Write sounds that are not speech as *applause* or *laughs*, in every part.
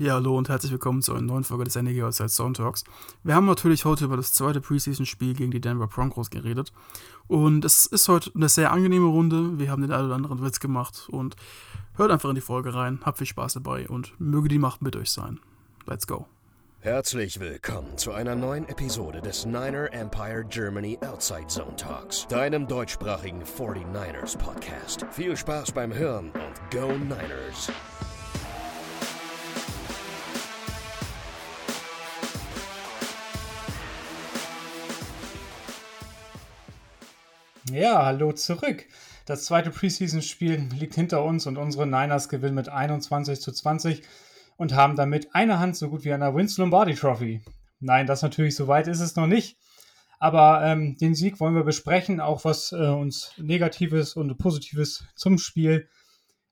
Ja, hallo und herzlich willkommen zu einer neuen Folge des NEG Outside Sound Talks. Wir haben natürlich heute über das zweite Preseason-Spiel gegen die Denver Broncos geredet. Und es ist heute eine sehr angenehme Runde. Wir haben den einen oder anderen Witz gemacht und hört einfach in die Folge rein. Habt viel Spaß dabei und möge die Macht mit euch sein. Let's go. Herzlich willkommen zu einer neuen Episode des Niner Empire Germany Outside Zone Talks, deinem deutschsprachigen 49ers Podcast. Viel Spaß beim Hören und Go Niners! Ja, hallo zurück. Das zweite Preseason-Spiel liegt hinter uns und unsere Niners gewinnen mit 21 zu 20 und haben damit eine Hand so gut wie an der Winston Lombardi Trophy. Nein, das natürlich so weit ist es noch nicht. Aber ähm, den Sieg wollen wir besprechen, auch was äh, uns Negatives und Positives zum Spiel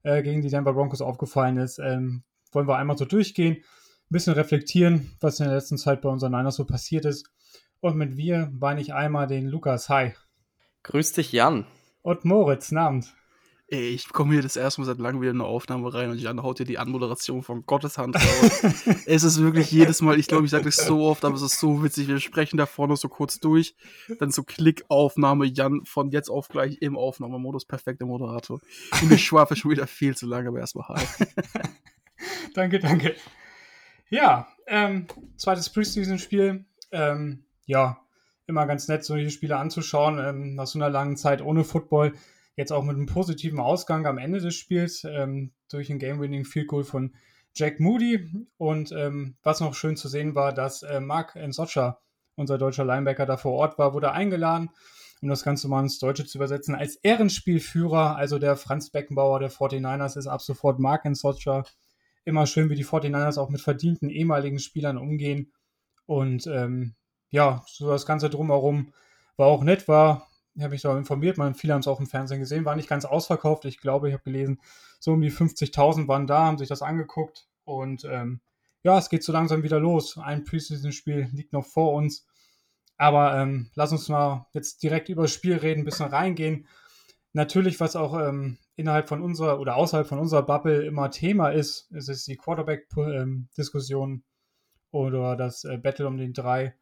äh, gegen die Denver Broncos aufgefallen ist. Ähm, wollen wir einmal so durchgehen, ein bisschen reflektieren, was in der letzten Zeit bei unseren Niners so passiert ist. Und mit wir meine ich einmal den Lukas. Hi. Grüß dich, Jan. Und Moritz, Abend. Ey, ich komme hier das erste Mal seit langem wieder in eine Aufnahme rein und Jan haut hier die Anmoderation von Gottes Hand raus. *laughs* es ist wirklich jedes Mal, ich glaube, ich sage das so oft, aber es ist so witzig. Wir sprechen da vorne so kurz durch, dann so Klickaufnahme, Jan von jetzt auf gleich im Aufnahmemodus, perfekter Moderator. Und ich schwafe schon wieder viel zu lange, aber erstmal hi. *laughs* danke, danke. Ja, ähm, zweites Preseason-Spiel. Ähm, ja, immer ganz nett, solche Spiele anzuschauen, ähm, nach so einer langen Zeit ohne Football. Jetzt auch mit einem positiven Ausgang am Ende des Spiels ähm, durch ein Game-Winning Field Goal von Jack Moody. Und ähm, was noch schön zu sehen war, dass äh, Mark Nsocha, unser deutscher Linebacker, da vor Ort war, wurde eingeladen, um das Ganze mal ins Deutsche zu übersetzen, als Ehrenspielführer. Also der Franz Beckenbauer der 49ers ist ab sofort Mark Nsocha. Immer schön, wie die 49ers auch mit verdienten ehemaligen Spielern umgehen. Und ähm, ja, so das Ganze drumherum war auch nett, war, ich habe mich da informiert, man, viele haben es auch im Fernsehen gesehen, war nicht ganz ausverkauft. Ich glaube, ich habe gelesen, so um die 50.000 waren da, haben sich das angeguckt und ähm, ja, es geht so langsam wieder los. Ein Preseason-Spiel liegt noch vor uns. Aber ähm, lass uns mal jetzt direkt über das Spiel reden, ein bisschen reingehen. Natürlich, was auch ähm, innerhalb von unserer oder außerhalb von unserer Bubble immer Thema ist, ist es die Quarterback-Diskussion oder das äh, Battle um den drei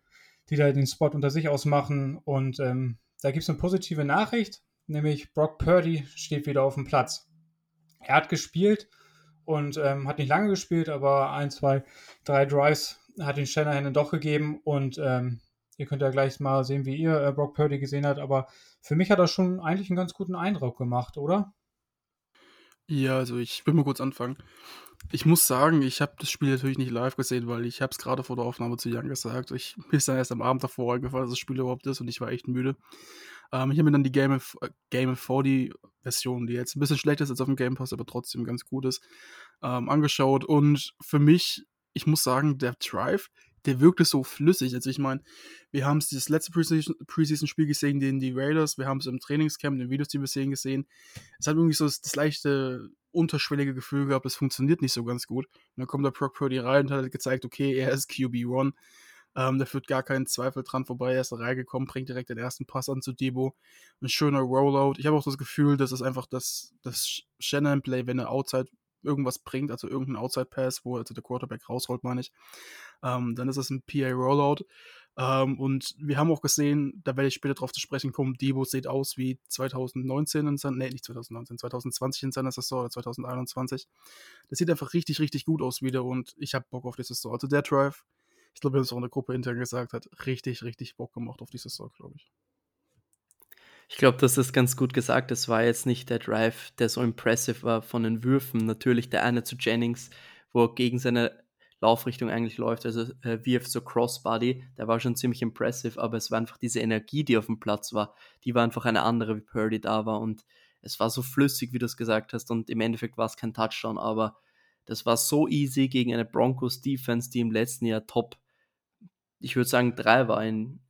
die da den Spot unter sich ausmachen. Und ähm, da gibt es eine positive Nachricht, nämlich Brock Purdy steht wieder auf dem Platz. Er hat gespielt und ähm, hat nicht lange gespielt, aber ein, zwei, drei Drives hat den Shanahan doch gegeben und ähm, ihr könnt ja gleich mal sehen, wie ihr äh, Brock Purdy gesehen habt, aber für mich hat er schon eigentlich einen ganz guten Eindruck gemacht, oder? Ja, also ich will mal kurz anfangen. Ich muss sagen, ich habe das Spiel natürlich nicht live gesehen, weil ich habe es gerade vor der Aufnahme zu Jan gesagt. Ich mir ist dann erst am Abend davor eingefallen, dass das Spiel überhaupt ist und ich war echt müde. Ähm, ich habe mir dann die Game of, äh, Game of 40 Version, die jetzt ein bisschen schlechter ist als auf dem Game Pass, aber trotzdem ganz gut ist, ähm, angeschaut. Und für mich, ich muss sagen, der Drive, der wirkte so flüssig. Also ich meine, wir haben es das letzte Preseason-Spiel gesehen, den die Raiders, wir haben es im Trainingscamp, in den Videos, die wir sehen, gesehen. Es hat irgendwie so das, das leichte unterschwellige Gefühl gehabt, es funktioniert nicht so ganz gut. Und dann kommt der Brock Purdy rein und hat gezeigt, okay, er ist QB1. Ähm, da führt gar keinen Zweifel dran vorbei. Er ist reingekommen, bringt direkt den ersten Pass an zu Debo. Ein schöner Rollout. Ich habe auch das Gefühl, dass es einfach das, das Shannon-Play, wenn er outside irgendwas bringt, also irgendein Outside-Pass, wo also der Quarterback rausrollt, meine ich, ähm, dann ist es ein PA-Rollout. Ähm, und wir haben auch gesehen, da werde ich später drauf zu sprechen kommen, Debo sieht aus wie 2019 in seiner, nee, nicht 2019, 2020 in seiner Saison oder 2021. Das sieht einfach richtig, richtig gut aus wieder und ich habe Bock auf die Saison. Also der Drive, ich glaube, wir haben es auch in der Gruppe intern gesagt, hat richtig, richtig Bock gemacht auf die Saison, glaube ich. Ich glaube, das ist ganz gut gesagt. Es war jetzt nicht der Drive, der so impressive war von den Würfen. Natürlich der eine zu Jennings, wo er gegen seine Laufrichtung eigentlich läuft, also äh, wirft so Crossbody, der war schon ziemlich impressive, aber es war einfach diese Energie, die auf dem Platz war, die war einfach eine andere, wie Purdy da war und es war so flüssig, wie du es gesagt hast und im Endeffekt war es kein Touchdown, aber das war so easy gegen eine Broncos Defense, die im letzten Jahr Top, ich würde sagen, drei war in,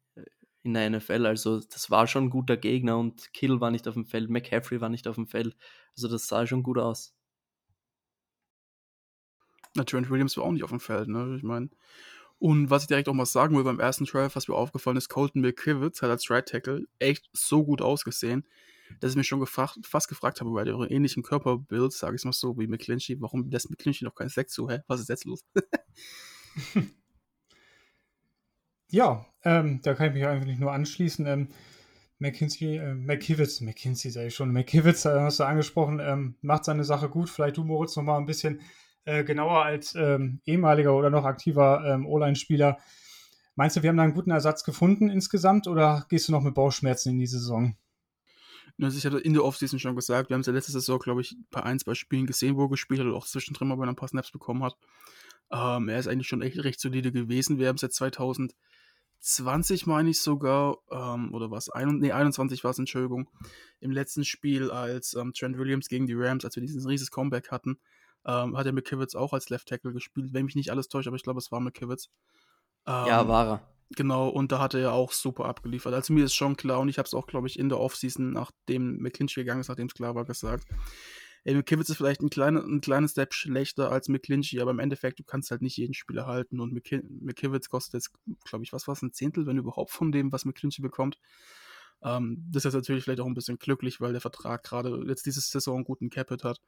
in der NFL. Also das war schon ein guter Gegner und Kill war nicht auf dem Feld, McCaffrey war nicht auf dem Feld. Also das sah schon gut aus. Na, Trent Williams war auch nicht auf dem Feld, ne? Ich meine. Und was ich direkt auch mal sagen will, beim ersten Drive, was mir aufgefallen ist, Colton McKivitz hat als Right Tackle echt so gut ausgesehen. dass ich mich schon gefragt, fast gefragt habe, bei euren ähnlichen Körperbild, sage ich mal so, wie McClinchy, warum lässt McClinchy noch keinen Sack zu? Hä? Was ist jetzt los? *laughs* ja, ähm, da kann ich mich eigentlich nur anschließen. Ähm, McKinsey, äh, McKivitz, McKinsey sage ich schon, McKivitz äh, hast du angesprochen, ähm, macht seine Sache gut. Vielleicht du, Moritz, noch mal ein bisschen äh, genauer als ähm, ehemaliger oder noch aktiver ähm, O-Line-Spieler. Meinst du, wir haben da einen guten Ersatz gefunden insgesamt oder gehst du noch mit Bauchschmerzen in die Saison? Also ich hatte in der Offseason schon gesagt, wir haben es ja letzte Saison, glaube ich, bei ein, zwei Spielen gesehen, wo er gespielt hat oder auch zwischendrin mal bei ein paar Snaps bekommen hat. Ähm, er ist eigentlich schon echt recht solide gewesen. Wir haben seit 2020, meine ich sogar, ähm, oder was, ein, nee, 21 war es, Entschuldigung, im letzten Spiel, als ähm, Trent Williams gegen die Rams, als wir dieses riesiges Comeback hatten, ähm, hat er McKivitz auch als Left Tackle gespielt, wenn mich nicht alles täuscht, aber ich glaube, es war McKivitz. Ähm, ja, war er. Genau, und da hat er ja auch super abgeliefert. Also mir ist schon klar, und ich habe es auch, glaube ich, in der Offseason, nachdem McClinchy gegangen ist, nachdem es klar war, gesagt, ey, McKivitz ist vielleicht ein, kleine, ein kleines Step schlechter als McClinchy, aber im Endeffekt, du kannst halt nicht jeden Spieler halten und McKivitz kostet jetzt, glaube ich, was war es, ein Zehntel, wenn überhaupt von dem, was McClinchy bekommt. Ähm, das ist natürlich vielleicht auch ein bisschen glücklich, weil der Vertrag gerade jetzt diese Saison einen guten Capit hat.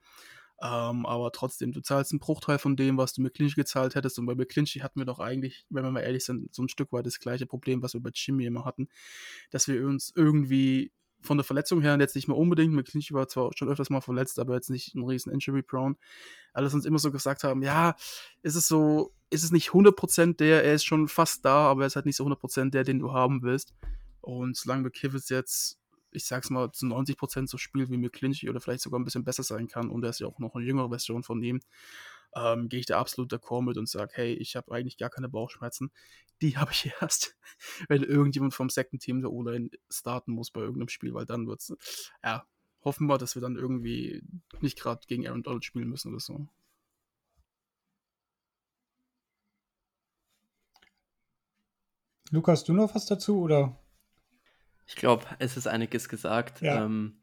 Ähm, aber trotzdem, du zahlst einen Bruchteil von dem, was du mit McClinchy gezahlt hättest. Und bei McClinchy hatten wir doch eigentlich, wenn wir mal ehrlich sind, so ein Stück weit das gleiche Problem, was wir bei Jimmy immer hatten, dass wir uns irgendwie von der Verletzung her jetzt nicht mehr unbedingt, McClinchy war zwar schon öfters mal verletzt, aber jetzt nicht ein riesen Injury-prone, alles uns immer so gesagt haben, ja, ist es so, ist es nicht 100% der, er ist schon fast da, aber er ist halt nicht so 100% der, den du haben willst. Und solange McKivitz jetzt ich sag's mal, zu 90% so spielt wie McClinchy oder vielleicht sogar ein bisschen besser sein kann und er ist ja auch noch eine jüngere Version von ihm, ähm, gehe ich da absolut d'accord mit und sage, hey, ich habe eigentlich gar keine Bauchschmerzen. Die habe ich *laughs* erst, wenn irgendjemand vom Second Team der O-Line starten muss bei irgendeinem Spiel, weil dann wird's, ja, hoffen wir, dass wir dann irgendwie nicht gerade gegen Aaron Donald spielen müssen oder so. Lukas, du noch was dazu oder? Ich glaube, es ist einiges gesagt. Ja. Ähm,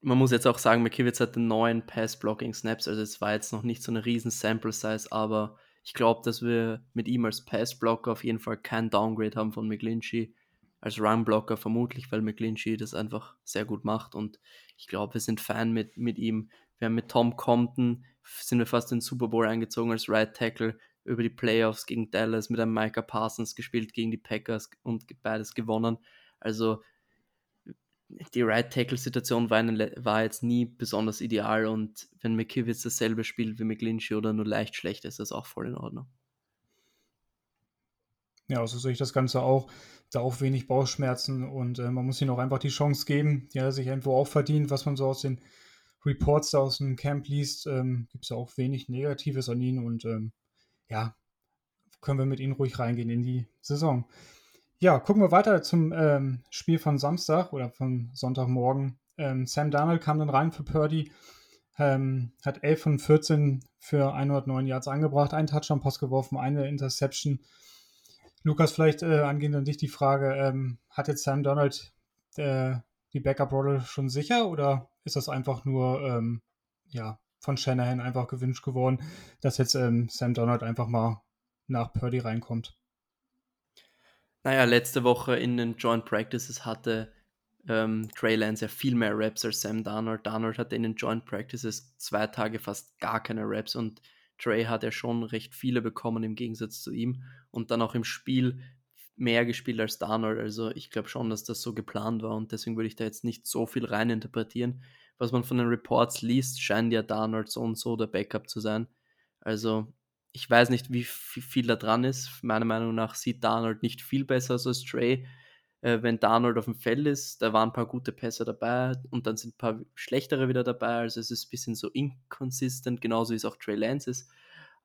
man muss jetzt auch sagen, McKivitz hatte neun Pass-Blocking-Snaps, also es war jetzt noch nicht so eine riesen Sample-Size, aber ich glaube, dass wir mit ihm als Pass-Blocker auf jeden Fall kein Downgrade haben von McGlinchey. Als Run-Blocker vermutlich, weil McGlinchey das einfach sehr gut macht und ich glaube, wir sind Fan mit, mit ihm. Wir haben mit Tom Compton, sind wir fast in den Super Bowl eingezogen als Right Tackle über die Playoffs gegen Dallas mit einem Micah Parsons gespielt gegen die Packers und beides gewonnen. Also die Right Tackle Situation war, war, jetzt nie besonders ideal und wenn McKivitz dasselbe spielt wie McGlinchey oder nur leicht schlecht ist das auch voll in Ordnung. Ja, so sehe ich das Ganze auch. Da auch wenig Bauchschmerzen und äh, man muss ihm auch einfach die Chance geben, die er sich irgendwo auch verdient, was man so aus den Reports da aus dem Camp liest, ähm, gibt es ja auch wenig Negatives an ihn und ähm, ja, können wir mit ihm ruhig reingehen in die Saison. Ja, gucken wir weiter zum ähm, Spiel von Samstag oder von Sonntagmorgen. Ähm, Sam Darnold kam dann rein für Purdy, ähm, hat 11 von 14 für 109 Yards angebracht, einen Touchdown-Pass geworfen, eine Interception. Lukas, vielleicht äh, angehend an dich die Frage, ähm, hat jetzt Sam Donald äh, die Backup-Rolle schon sicher oder ist das einfach nur ähm, ja, von Shanahan einfach gewünscht geworden, dass jetzt ähm, Sam Donald einfach mal nach Purdy reinkommt? Naja, letzte Woche in den Joint Practices hatte ähm, Trey Lance ja viel mehr Raps als Sam Darnold. Darnold hatte in den Joint Practices zwei Tage fast gar keine Raps und Trey hat ja schon recht viele bekommen im Gegensatz zu ihm und dann auch im Spiel mehr gespielt als Darnold. Also ich glaube schon, dass das so geplant war und deswegen würde ich da jetzt nicht so viel rein interpretieren. Was man von den Reports liest, scheint ja Darnold so und so der Backup zu sein. Also ich weiß nicht, wie viel da dran ist. Meiner Meinung nach sieht Darnold nicht viel besser aus als Trey. Äh, wenn Darnold auf dem Feld ist, da waren ein paar gute Pässe dabei und dann sind ein paar schlechtere wieder dabei. Also es ist ein bisschen so inconsistent, genauso wie es auch Trey Lance ist.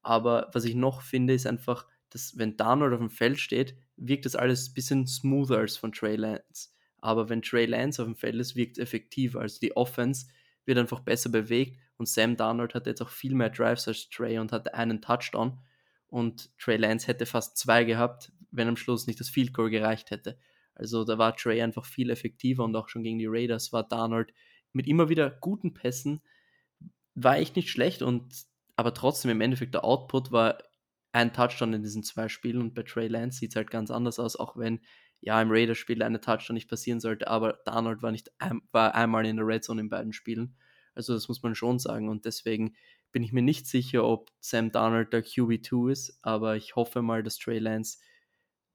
Aber was ich noch finde, ist einfach, dass wenn Darnold auf dem Feld steht, wirkt das alles ein bisschen smoother als von Trey Lance. Aber wenn Trey Lance auf dem Feld ist, wirkt es effektiver. Also die Offense wird einfach besser bewegt und Sam Darnold hat jetzt auch viel mehr Drives als Trey und hatte einen Touchdown und Trey Lance hätte fast zwei gehabt, wenn am Schluss nicht das Field Goal gereicht hätte. Also da war Trey einfach viel effektiver und auch schon gegen die Raiders war Darnold mit immer wieder guten Pässen war echt nicht schlecht und aber trotzdem im Endeffekt der Output war ein Touchdown in diesen zwei Spielen und bei Trey Lance sieht es halt ganz anders aus, auch wenn ja, im Raiders-Spiel eine Touchdown nicht passieren sollte, aber Darnold war, nicht ein, war einmal in der Red Zone in beiden Spielen. Also das muss man schon sagen und deswegen bin ich mir nicht sicher, ob Sam Darnold der QB2 ist, aber ich hoffe mal, dass Trey Lance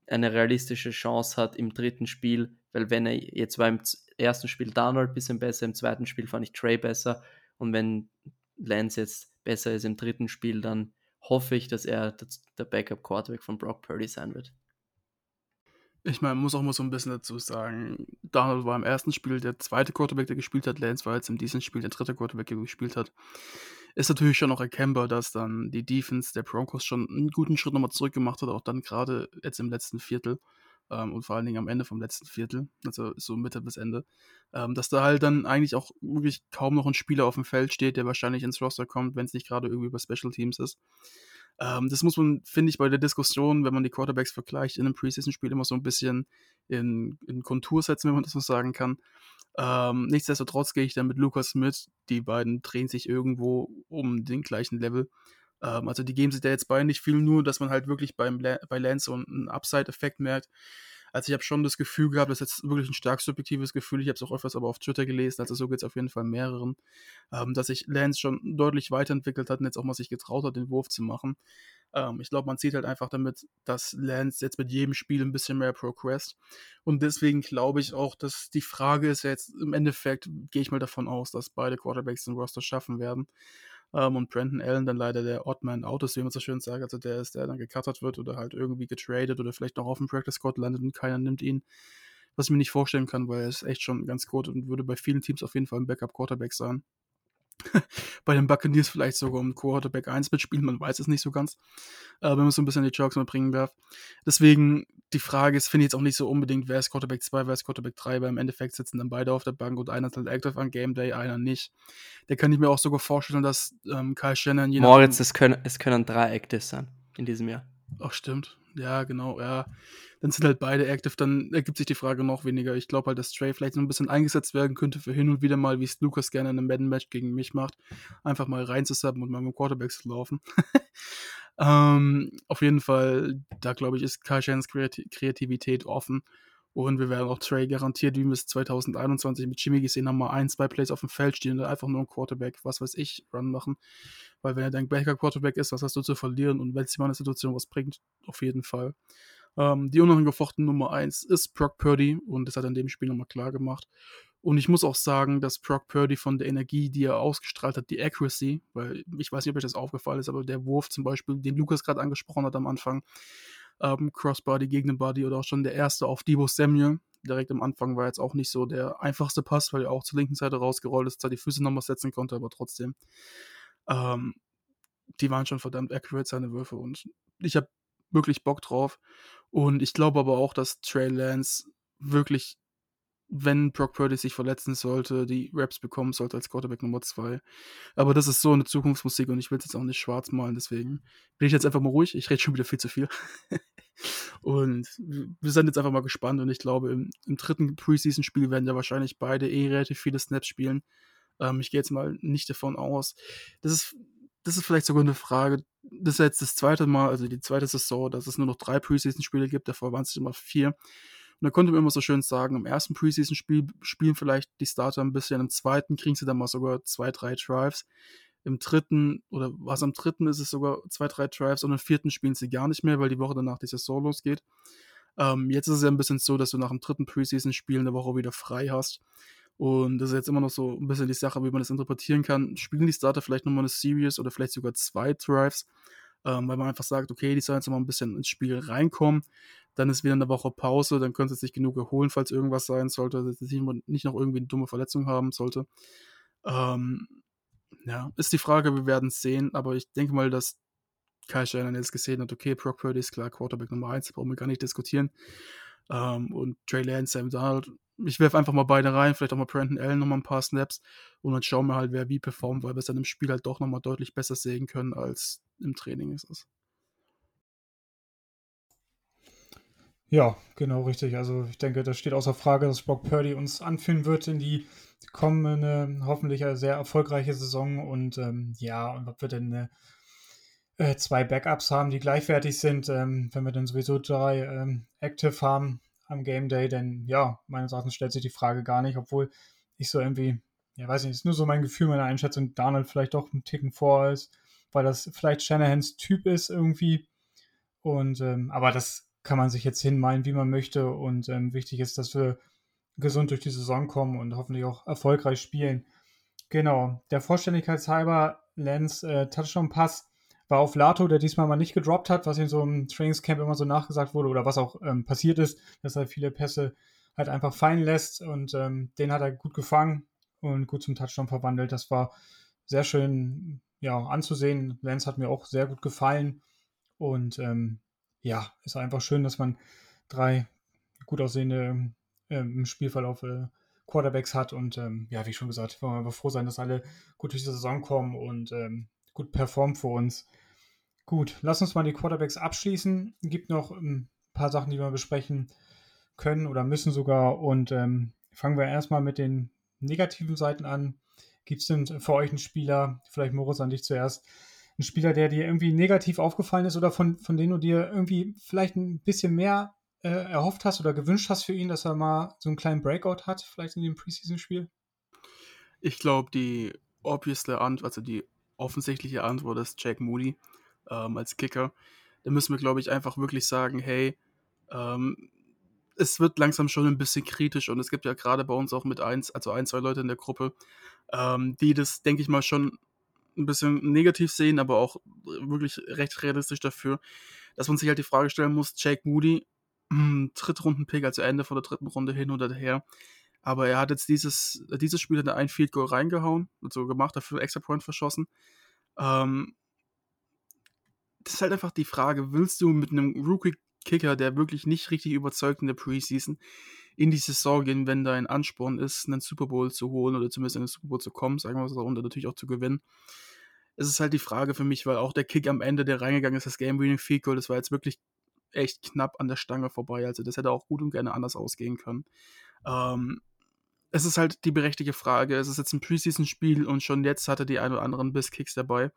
eine realistische Chance hat im dritten Spiel, weil wenn er jetzt war im ersten Spiel Darnold ein bisschen besser, im zweiten Spiel fand ich Trey besser und wenn Lance jetzt besser ist im dritten Spiel, dann hoffe ich, dass er der Backup Quarterback von Brock Purdy sein wird. Ich meine, man muss auch mal so ein bisschen dazu sagen, Donald war im ersten Spiel der zweite Quarterback, der gespielt hat. Lance war jetzt in diesem Spiel der dritte Quarterback, der gespielt hat. Ist natürlich schon auch erkennbar, dass dann die Defense der Broncos schon einen guten Schritt nochmal zurückgemacht hat, auch dann gerade jetzt im letzten Viertel ähm, und vor allen Dingen am Ende vom letzten Viertel, also so Mitte bis Ende, ähm, dass da halt dann eigentlich auch wirklich kaum noch ein Spieler auf dem Feld steht, der wahrscheinlich ins Roster kommt, wenn es nicht gerade irgendwie über Special Teams ist. Ähm, das muss man, finde ich, bei der Diskussion, wenn man die Quarterbacks vergleicht, in einem Preseason-Spiel immer so ein bisschen in, in Kontur setzen, wenn man das so sagen kann. Ähm, nichtsdestotrotz gehe ich dann mit Lukas mit. Die beiden drehen sich irgendwo um den gleichen Level. Ähm, also die geben sich da jetzt beide nicht viel, nur dass man halt wirklich beim bei Lance so einen Upside-Effekt merkt. Also ich habe schon das Gefühl gehabt, das ist jetzt wirklich ein stark subjektives Gefühl, ich habe es auch öfters aber auf Twitter gelesen, also so geht es auf jeden Fall mehreren, ähm, dass sich Lance schon deutlich weiterentwickelt hat und jetzt auch mal sich getraut hat, den Wurf zu machen. Ähm, ich glaube, man sieht halt einfach damit, dass Lance jetzt mit jedem Spiel ein bisschen mehr progressed. Und deswegen glaube ich auch, dass die Frage ist jetzt im Endeffekt, gehe ich mal davon aus, dass beide Quarterbacks den Roster schaffen werden. Ähm, und Brandon Allen dann leider der Oddman out ist, wie man so schön sagt. Also der ist, der dann gecuttert wird oder halt irgendwie getradet oder vielleicht noch auf dem Practice Squad landet und keiner nimmt ihn. Was ich mir nicht vorstellen kann, weil er ist echt schon ganz gut und würde bei vielen Teams auf jeden Fall ein Backup-Quarterback sein. *laughs* bei den Buccaneers vielleicht sogar um Quarterback 1 mitspielen, man weiß es nicht so ganz, äh, wenn man so ein bisschen die Jokes mal bringen darf. Deswegen, die Frage ist, finde ich jetzt auch nicht so unbedingt, wer ist Quarterback 2, wer ist Quarterback 3, weil im Endeffekt sitzen dann beide auf der Bank und einer ist halt active an Game Day, einer nicht. Der kann ich mir auch sogar vorstellen, dass ähm, Kyle Shannon Moritz, es können, es können drei Active sein in diesem Jahr. Ach, stimmt. Ja, genau, ja dann sind halt beide active, dann ergibt sich die Frage noch weniger. Ich glaube halt, dass Trey vielleicht so ein bisschen eingesetzt werden könnte für hin und wieder mal, wie es Lukas gerne in einem Madden-Match gegen mich macht, einfach mal reinzusappen und mal mit dem Quarterback zu laufen. *laughs* ähm, auf jeden Fall, da glaube ich, ist Kai Shans Kreativität offen. Und wir werden auch Trey garantiert, wie wir es 2021 mit Jimmy gesehen haben, mal ein, zwei Plays auf dem Feld stehen und einfach nur ein Quarterback, was weiß ich, Run machen. Weil wenn er dein Baker Quarterback ist, was hast du zu verlieren? Und wenn es mal eine Situation was bringt, auf jeden Fall. Ähm, die unangefochten Nummer 1 ist Brock Purdy und das hat er in dem Spiel nochmal klar gemacht. Und ich muss auch sagen, dass Brock Purdy von der Energie, die er ausgestrahlt hat, die Accuracy, weil ich weiß nicht, ob euch das aufgefallen ist, aber der Wurf zum Beispiel, den Lukas gerade angesprochen hat am Anfang, ähm, Crossbody gegen den Body oder auch schon der erste auf Debo Samuel, direkt am Anfang war jetzt auch nicht so der einfachste Pass, weil er auch zur linken Seite rausgerollt ist, da die Füße nochmal setzen konnte, aber trotzdem. Ähm, die waren schon verdammt accurate, seine Würfe. Und ich habe wirklich Bock drauf. Und ich glaube aber auch, dass Trey Lance wirklich, wenn Brock Purdy sich verletzen sollte, die Raps bekommen sollte als Quarterback Nummer 2. Aber das ist so eine Zukunftsmusik und ich will es jetzt auch nicht schwarz malen, deswegen bin ich jetzt einfach mal ruhig. Ich rede schon wieder viel zu viel. *laughs* und wir sind jetzt einfach mal gespannt und ich glaube, im, im dritten Preseason-Spiel werden ja wahrscheinlich beide eh relativ viele Snaps spielen. Ähm, ich gehe jetzt mal nicht davon aus. Das ist das ist vielleicht sogar eine Frage. Das ist jetzt das zweite Mal, also die zweite Saison, dass es nur noch drei Preseason-Spiele gibt. Davor waren es immer vier. Und da konnte man immer so schön sagen, im ersten Preseason-Spiel spielen vielleicht die Starter ein bisschen, im zweiten kriegen sie dann mal sogar zwei, drei Drives. Im dritten, oder was am dritten ist es sogar zwei, drei Drives und im vierten spielen sie gar nicht mehr, weil die Woche danach die Saison losgeht. Ähm, jetzt ist es ja ein bisschen so, dass du nach dem dritten Preseason-Spiel eine Woche wieder frei hast. Und das ist jetzt immer noch so ein bisschen die Sache, wie man das interpretieren kann. Spielen die Starter vielleicht nochmal eine Series oder vielleicht sogar zwei Drives, ähm, weil man einfach sagt, okay, die sollen jetzt mal ein bisschen ins Spiel reinkommen. Dann ist wieder eine Woche Pause, dann können sie sich genug erholen, falls irgendwas sein sollte, dass sie nicht noch irgendwie eine dumme Verletzung haben sollte. Ähm, ja, ist die Frage, wir werden es sehen, aber ich denke mal, dass Kai Shannon jetzt gesehen hat, okay, Brock Purdy ist klar Quarterback Nummer 1, brauchen wir gar nicht diskutieren. Ähm, und Trey Lance, Sam Donald, ich werfe einfach mal beide rein, vielleicht auch mal Brandon Allen nochmal ein paar Snaps und dann schauen wir halt, wer wie performt, weil wir es dann im Spiel halt doch nochmal deutlich besser sehen können, als im Training ist es. Ja, genau richtig. Also ich denke, das steht außer Frage, dass Brock Purdy uns anführen wird in die kommende, hoffentlich eine sehr erfolgreiche Saison. Und ähm, ja, und ob wir denn äh, zwei Backups haben, die gleichwertig sind, ähm, wenn wir dann sowieso drei ähm, Active haben, am Game Day, denn ja, meines Erachtens stellt sich die Frage gar nicht, obwohl ich so irgendwie, ja, weiß nicht, ist nur so mein Gefühl, meine Einschätzung, Donald vielleicht doch einen Ticken vor ist, weil das vielleicht Shanahans Typ ist irgendwie. Und, ähm, aber das kann man sich jetzt hinmalen, wie man möchte. Und ähm, wichtig ist, dass wir gesund durch die Saison kommen und hoffentlich auch erfolgreich spielen. Genau, der Vollständigkeitshalber, Lance äh, Touchdown-Pass war auf Lato, der diesmal mal nicht gedroppt hat, was in so einem Trainingscamp immer so nachgesagt wurde oder was auch ähm, passiert ist, dass er viele Pässe halt einfach fallen lässt und ähm, den hat er gut gefangen und gut zum Touchdown verwandelt. Das war sehr schön ja, anzusehen. Lance hat mir auch sehr gut gefallen und ähm, ja, ist einfach schön, dass man drei gut aussehende äh, im Spielverlauf äh, Quarterbacks hat und ähm, ja, wie schon gesagt, wollen wir einfach froh sein, dass alle gut durch die Saison kommen und ähm, gut performen für uns. Gut, lass uns mal die Quarterbacks abschließen. Gibt noch ein ähm, paar Sachen, die wir besprechen können oder müssen sogar. Und ähm, fangen wir erstmal mit den negativen Seiten an. Gibt es denn für euch einen Spieler, vielleicht Moritz an dich zuerst, einen Spieler, der dir irgendwie negativ aufgefallen ist oder von, von dem du dir irgendwie vielleicht ein bisschen mehr äh, erhofft hast oder gewünscht hast für ihn, dass er mal so einen kleinen Breakout hat, vielleicht in dem Preseason-Spiel? Ich glaube, die obviously Antwort, also die offensichtliche Antwort ist Jack Moody ähm, als Kicker. Da müssen wir, glaube ich, einfach wirklich sagen, hey, ähm, es wird langsam schon ein bisschen kritisch und es gibt ja gerade bei uns auch mit eins, also ein, zwei Leute in der Gruppe, ähm, die das, denke ich mal, schon ein bisschen negativ sehen, aber auch wirklich recht realistisch dafür, dass man sich halt die Frage stellen muss, Jake Moody, *clears throat* hm, Drittrunden-Pick, also Ende von der dritten Runde hin oder her, aber er hat jetzt dieses, dieses Spiel in ein Field Goal reingehauen, also gemacht, dafür Extra Point verschossen. Ähm, das ist halt einfach die Frage, willst du mit einem Rookie-Kicker, der wirklich nicht richtig überzeugt in der Preseason, in die Saison gehen, wenn dein Ansporn ist, einen Super Bowl zu holen oder zumindest in den Super Bowl zu kommen, sagen wir so, und natürlich auch zu gewinnen. Es ist halt die Frage für mich, weil auch der Kick am Ende, der reingegangen ist, das Game-Winning Field Goal, das war jetzt wirklich echt knapp an der Stange vorbei. Also das hätte auch gut und gerne anders ausgehen können. Ähm, es ist halt die berechtigte Frage. Es ist jetzt ein Preseason-Spiel und schon jetzt hatte die ein oder anderen Bisskicks dabei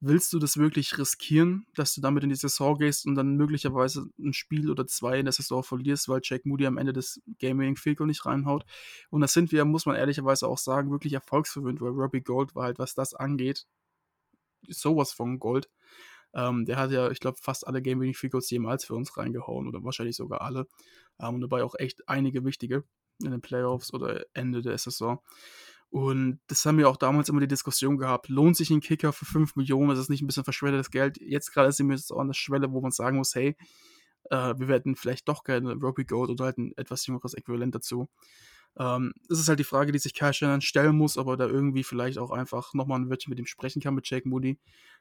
willst du das wirklich riskieren, dass du damit in die Saison gehst und dann möglicherweise ein Spiel oder zwei in der Saison verlierst, weil Jack Moody am Ende des Gaming Field nicht reinhaut? Und das sind wir, muss man ehrlicherweise auch sagen, wirklich erfolgsverwöhnt, weil Robbie Gold war halt, was das angeht, sowas von Gold. Ähm, der hat ja, ich glaube, fast alle Gaming Field jemals für uns reingehauen oder wahrscheinlich sogar alle. Ähm, und dabei auch echt einige wichtige in den Playoffs oder Ende der Saison. Und das haben wir auch damals immer die Diskussion gehabt. Lohnt sich ein Kicker für 5 Millionen? Ist das nicht ein bisschen verschwendetes Geld? Jetzt gerade sind wir jetzt auch an der Schwelle, wo man sagen muss, hey, äh, wir werden vielleicht doch gerne Robbie Gold oder halt ein etwas jüngeres Äquivalent dazu. Ähm, das ist halt die Frage, die sich Kyle Shannon stellen muss, aber da irgendwie vielleicht auch einfach nochmal ein Wörtchen mit ihm sprechen kann, mit Jake Moody.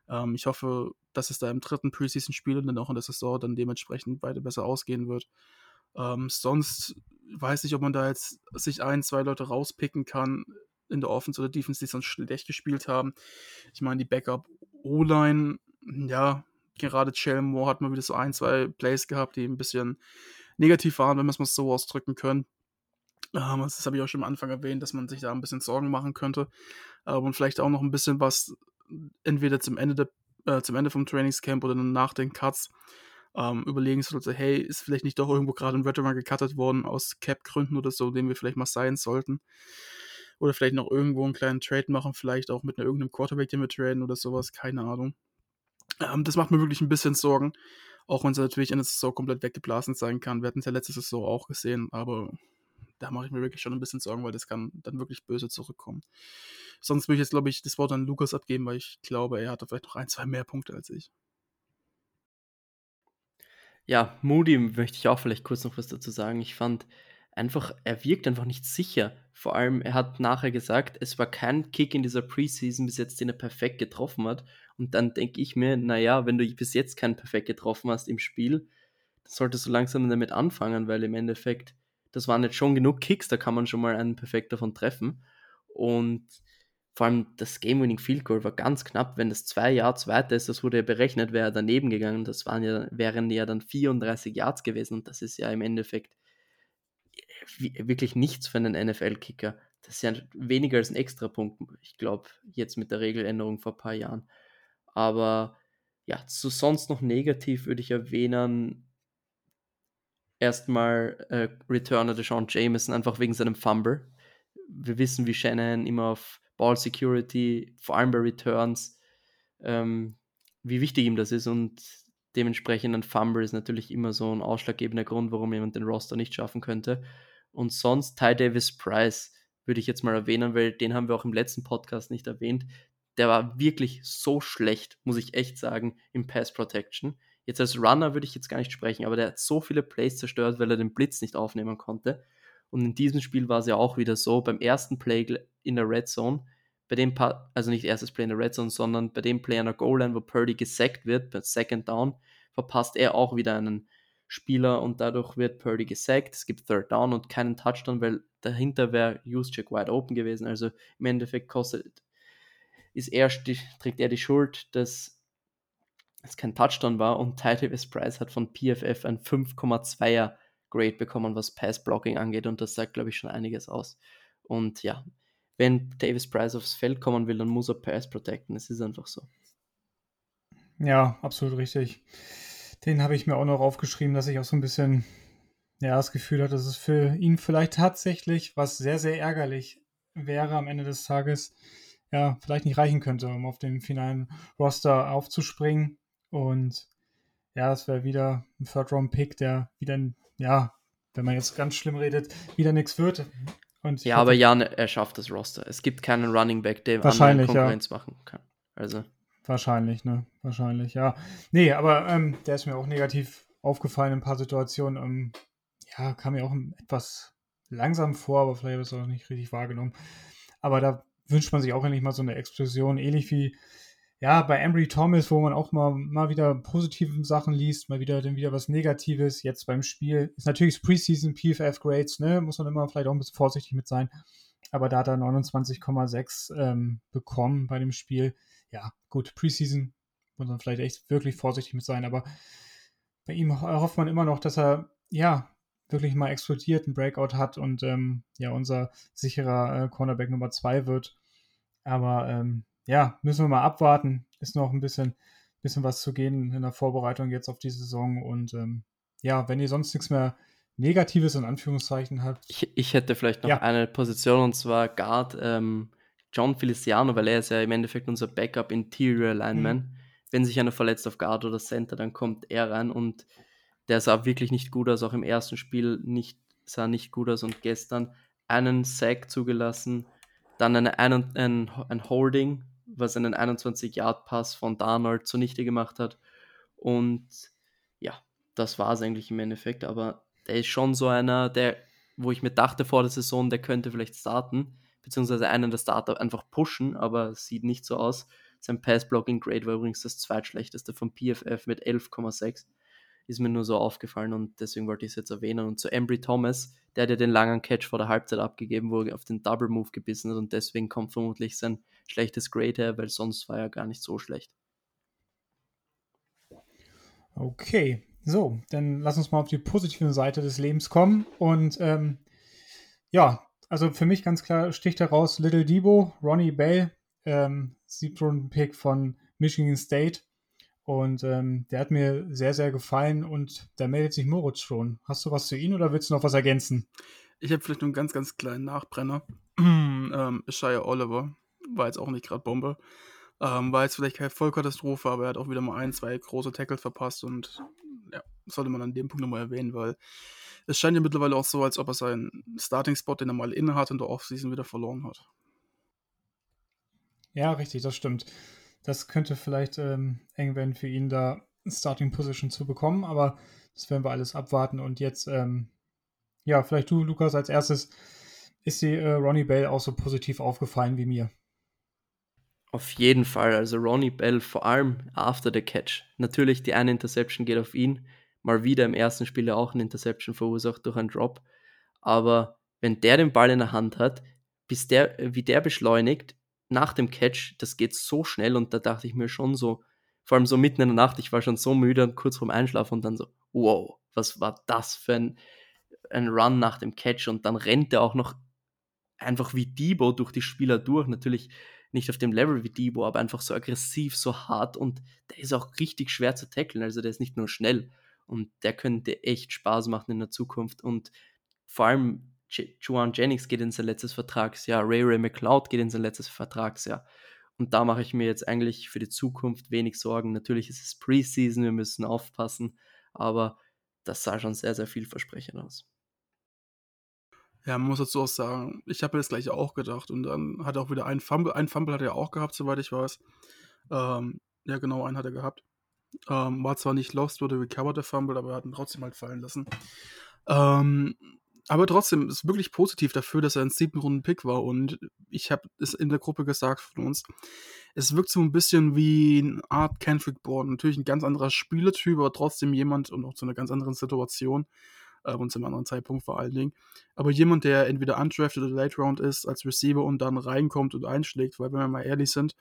Ähm, ich hoffe, dass es da im dritten Preseason-Spiel und dann auch in der Saison dann dementsprechend beide besser ausgehen wird. Ähm, sonst weiß ich, ob man da jetzt sich ein, zwei Leute rauspicken kann in der Offense oder Defense, die sonst schlecht gespielt haben. Ich meine, die Backup O-Line, ja, gerade Moore hat mal wieder so ein, zwei Plays gehabt, die ein bisschen negativ waren, wenn man es mal so ausdrücken können. Ähm, das habe ich auch schon am Anfang erwähnt, dass man sich da ein bisschen Sorgen machen könnte. Ähm, und vielleicht auch noch ein bisschen was entweder zum Ende, der, äh, zum Ende vom Trainingscamp oder nach den Cuts ähm, überlegen sollte, hey, ist vielleicht nicht doch irgendwo gerade ein Veteran gecuttet worden aus Cap-Gründen oder so, den wir vielleicht mal sein sollten. Oder vielleicht noch irgendwo einen kleinen Trade machen, vielleicht auch mit irgendeinem Quarterback, den wir traden oder sowas, keine Ahnung. Ähm, das macht mir wirklich ein bisschen Sorgen. Auch wenn es natürlich in der Saison komplett weggeblasen sein kann. Wir hatten es ja letzte Saison auch gesehen, aber da mache ich mir wirklich schon ein bisschen Sorgen, weil das kann dann wirklich böse zurückkommen. Sonst würde ich jetzt, glaube ich, das Wort an Lukas abgeben, weil ich glaube, er hatte vielleicht noch ein, zwei mehr Punkte als ich. Ja, Moody möchte ich auch vielleicht kurz noch was dazu sagen. Ich fand, einfach, er wirkt einfach nicht sicher. Vor allem, er hat nachher gesagt, es war kein Kick in dieser Preseason bis jetzt, den er perfekt getroffen hat. Und dann denke ich mir, naja, wenn du bis jetzt keinen perfekt getroffen hast im Spiel, dann solltest du langsam damit anfangen, weil im Endeffekt, das waren jetzt schon genug Kicks, da kann man schon mal einen perfekt davon treffen. Und vor allem das Game-Winning Field Goal war ganz knapp. Wenn das zwei Yards weiter ist, das wurde ja berechnet, wäre er daneben gegangen. Das waren ja, wären ja dann 34 Yards gewesen. Und das ist ja im Endeffekt wirklich nichts für einen NFL-Kicker. Das ist ja weniger als ein Extrapunkt, ich glaube, jetzt mit der Regeländerung vor ein paar Jahren. Aber ja, zu sonst noch negativ würde ich erwähnen, erstmal äh, Returner Deshaun Jameson, einfach wegen seinem Fumble. Wir wissen, wie Shannon immer auf Ball Security, vor allem bei Returns, ähm, wie wichtig ihm das ist und dementsprechend ein Fumble ist natürlich immer so ein ausschlaggebender Grund, warum jemand den Roster nicht schaffen könnte. Und sonst Ty Davis Price würde ich jetzt mal erwähnen, weil den haben wir auch im letzten Podcast nicht erwähnt. Der war wirklich so schlecht, muss ich echt sagen, im Pass Protection. Jetzt als Runner würde ich jetzt gar nicht sprechen, aber der hat so viele Plays zerstört, weil er den Blitz nicht aufnehmen konnte. Und in diesem Spiel war es ja auch wieder so, beim ersten Play in der Red Zone, bei dem Part, also nicht erstes Play in der Red Zone, sondern bei dem Play an der Goal Line, wo Purdy gesackt wird, bei Second Down, verpasst er auch wieder einen Spieler und dadurch wird Purdy gesackt. Es gibt Third Down und keinen Touchdown, weil dahinter wäre Juszczyk wide open gewesen. Also im Endeffekt kostet, ist er, trägt er die Schuld, dass es kein Touchdown war und Ty Davis Price hat von PFF ein 5,2er Grade bekommen, was Pass Blocking angeht und das sagt, glaube ich, schon einiges aus. Und ja, wenn Davis Price aufs Feld kommen will, dann muss er Pass protecten. Es ist einfach so. Ja, absolut richtig. Den habe ich mir auch noch aufgeschrieben, dass ich auch so ein bisschen ja, das Gefühl hatte, dass es für ihn vielleicht tatsächlich, was sehr, sehr ärgerlich wäre am Ende des Tages, ja, vielleicht nicht reichen könnte, um auf den finalen Roster aufzuspringen. Und ja, es wäre wieder ein Third-Round-Pick, der wieder, ja, wenn man jetzt ganz schlimm redet, wieder nichts wird. Und ja, aber Jan, er schafft das Roster. Es gibt keinen Running Back, der wahrscheinlich, Konkurrenz ja. machen kann. Also. Wahrscheinlich, ne? Wahrscheinlich, ja. Nee, aber ähm, der ist mir auch negativ aufgefallen in ein paar Situationen. Ähm, ja, kam mir auch etwas langsam vor, aber vielleicht habe ich es auch nicht richtig wahrgenommen. Aber da wünscht man sich auch endlich mal so eine Explosion, ähnlich wie ja, bei Embry Thomas, wo man auch mal, mal wieder positive Sachen liest, mal wieder dann wieder was Negatives. Jetzt beim Spiel ist natürlich Preseason PFF Grades, ne? Muss man immer vielleicht auch ein bisschen vorsichtig mit sein. Aber da hat er 29,6 ähm, bekommen bei dem Spiel. Ja, gut, Preseason muss man vielleicht echt wirklich vorsichtig mit sein. Aber bei ihm hofft man immer noch, dass er ja wirklich mal explodiert, einen Breakout hat und ähm, ja unser sicherer äh, Cornerback Nummer 2 wird. Aber ähm, ja, müssen wir mal abwarten. Ist noch ein bisschen, bisschen was zu gehen in der Vorbereitung jetzt auf die Saison. Und ähm, ja, wenn ihr sonst nichts mehr Negatives in Anführungszeichen habt. Ich, ich hätte vielleicht noch ja. eine Position und zwar Guard ähm, John Feliciano, weil er ist ja im Endeffekt unser Backup Interior Lineman. Mhm. Wenn sich einer verletzt auf Guard oder Center, dann kommt er rein und der sah wirklich nicht gut aus, auch im ersten Spiel nicht, sah nicht gut aus und gestern einen Sack zugelassen, dann eine, ein, ein, ein Holding, was einen 21-Yard-Pass von Darnold zunichte gemacht hat. Und ja, das war es eigentlich im Endeffekt, aber der ist schon so einer, der, wo ich mir dachte vor der Saison, der könnte vielleicht starten, beziehungsweise einen der Starter einfach pushen, aber es sieht nicht so aus. Sein Pass-Blocking-Grade war übrigens das zweitschlechteste vom PFF mit 11,6 ist mir nur so aufgefallen und deswegen wollte ich es jetzt erwähnen. Und zu Embry Thomas, der hat ja den langen Catch vor der Halbzeit abgegeben, wo er auf den Double Move gebissen hat und deswegen kommt vermutlich sein schlechtes Grade her, weil sonst war er gar nicht so schlecht. Okay, so, dann lass uns mal auf die positive Seite des Lebens kommen. Und ähm, ja, also für mich ganz klar sticht heraus Little Debo, Ronnie Bell, ähm, Siebtrunden-Pick von Michigan State. Und ähm, der hat mir sehr, sehr gefallen und da meldet sich Moritz schon. Hast du was zu ihm oder willst du noch was ergänzen? Ich habe vielleicht nur einen ganz, ganz kleinen Nachbrenner. *clears throat* ähm, Shia Oliver war jetzt auch nicht gerade Bombe. Ähm, war jetzt vielleicht keine Vollkatastrophe, aber er hat auch wieder mal ein, zwei große Tackles verpasst und ja, sollte man an dem Punkt nochmal erwähnen, weil es scheint ja mittlerweile auch so, als ob er seinen Starting-Spot, den er mal inne hat, in der Offseason wieder verloren hat. Ja, richtig, das stimmt das könnte vielleicht ähm, eng werden für ihn, da Starting Position zu bekommen, aber das werden wir alles abwarten. Und jetzt, ähm, ja, vielleicht du, Lukas, als erstes, ist dir äh, Ronnie Bell auch so positiv aufgefallen wie mir? Auf jeden Fall. Also Ronnie Bell vor allem after the catch. Natürlich, die eine Interception geht auf ihn. Mal wieder im ersten Spiel auch eine Interception verursacht durch einen Drop. Aber wenn der den Ball in der Hand hat, bis der, wie der beschleunigt, nach dem Catch, das geht so schnell und da dachte ich mir schon so, vor allem so mitten in der Nacht, ich war schon so müde und kurz vorm Einschlafen und dann so, wow, was war das für ein, ein Run nach dem Catch? Und dann rennt er auch noch einfach wie Debo durch die Spieler durch, natürlich nicht auf dem Level wie Debo, aber einfach so aggressiv, so hart und der ist auch richtig schwer zu tackeln, also der ist nicht nur schnell und der könnte echt Spaß machen in der Zukunft und vor allem Juan Jennings geht in sein letztes Vertragsjahr, Ray Ray McLeod geht in sein letztes Vertragsjahr. Und da mache ich mir jetzt eigentlich für die Zukunft wenig Sorgen. Natürlich ist es Preseason, wir müssen aufpassen, aber das sah schon sehr, sehr vielversprechend aus. Ja, man muss dazu auch sagen, ich habe mir das gleiche auch gedacht und dann hat er auch wieder einen Fumble, einen Fumble hat er auch gehabt, soweit ich weiß. Ähm, ja, genau, einen hat er gehabt. Ähm, war zwar nicht lost, wurde recovered, der Fumble, aber er hat ihn trotzdem halt fallen lassen. Ähm, aber trotzdem ist wirklich positiv dafür, dass er ein siebten Runden Pick war und ich habe es in der Gruppe gesagt von uns. Es wirkt so ein bisschen wie eine Art Kendrick Bourne. Natürlich ein ganz anderer Spielertyp, aber trotzdem jemand und auch zu einer ganz anderen Situation äh, und zu einem anderen Zeitpunkt vor allen Dingen. Aber jemand, der entweder undrafted oder late round ist als Receiver und dann reinkommt und einschlägt, weil wenn wir mal ehrlich sind,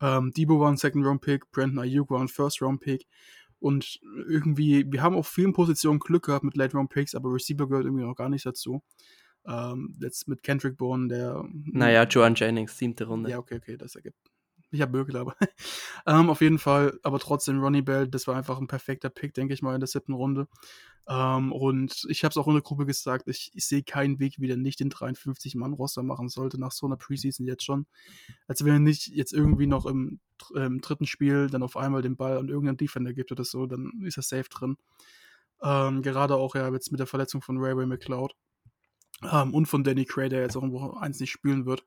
ähm, Debo war ein Second Round Pick, Brandon Ayuk war ein First Round Pick und irgendwie, wir haben auf vielen Positionen Glück gehabt mit Late Round Picks, aber Receiver gehört irgendwie noch gar nicht dazu. Ähm, jetzt mit Kendrick Bourne, der. Naja, Joan Jennings, siebte Runde. Ja, okay, okay, das ergibt. Ich habe Bökel, aber. *laughs* ähm, auf jeden Fall, aber trotzdem, Ronnie Bell, das war einfach ein perfekter Pick, denke ich mal, in der siebten Runde. Ähm, und ich habe es auch in der Gruppe gesagt, ich, ich sehe keinen Weg, wie der nicht den 53-Mann-Roster machen sollte, nach so einer Preseason jetzt schon. Als wenn er nicht jetzt irgendwie noch im, im, dritten Spiel dann auf einmal den Ball an irgendeinen Defender gibt oder so, dann ist er safe drin. Ähm, gerade auch ja jetzt mit der Verletzung von Ray Ray McLeod ähm, und von Danny Cray, der jetzt auch irgendwo eins nicht spielen wird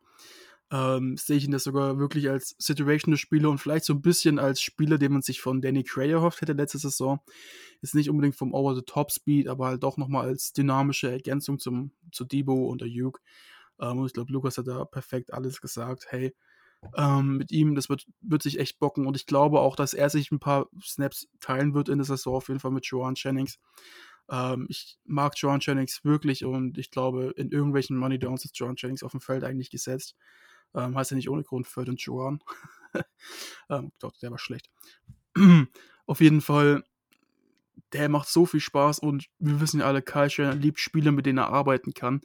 ähm, sehe ich ihn das sogar wirklich als situational Spieler und vielleicht so ein bisschen als Spieler, den man sich von Danny Cray erhofft hätte letzte Saison. Ist nicht unbedingt vom Over-the-Top-Speed, aber halt doch nochmal als dynamische Ergänzung zum, zu Debo und der Duke. Ähm, und ich glaube, Lukas hat da perfekt alles gesagt. Hey, ähm, mit ihm, das wird, wird sich echt bocken und ich glaube auch, dass er sich ein paar Snaps teilen wird in der Saison, auf jeden Fall mit Joan Jennings. Ähm, ich mag Joan Jennings wirklich und ich glaube, in irgendwelchen Money Downs ist Joan Jennings auf dem Feld eigentlich gesetzt. Ähm, heißt ja nicht ohne Grund für den Joan. ähm, doch, der war schlecht. *clears throat* Auf jeden Fall, der macht so viel Spaß und wir wissen ja alle, Kai Schöner liebt Spieler, mit denen er arbeiten kann.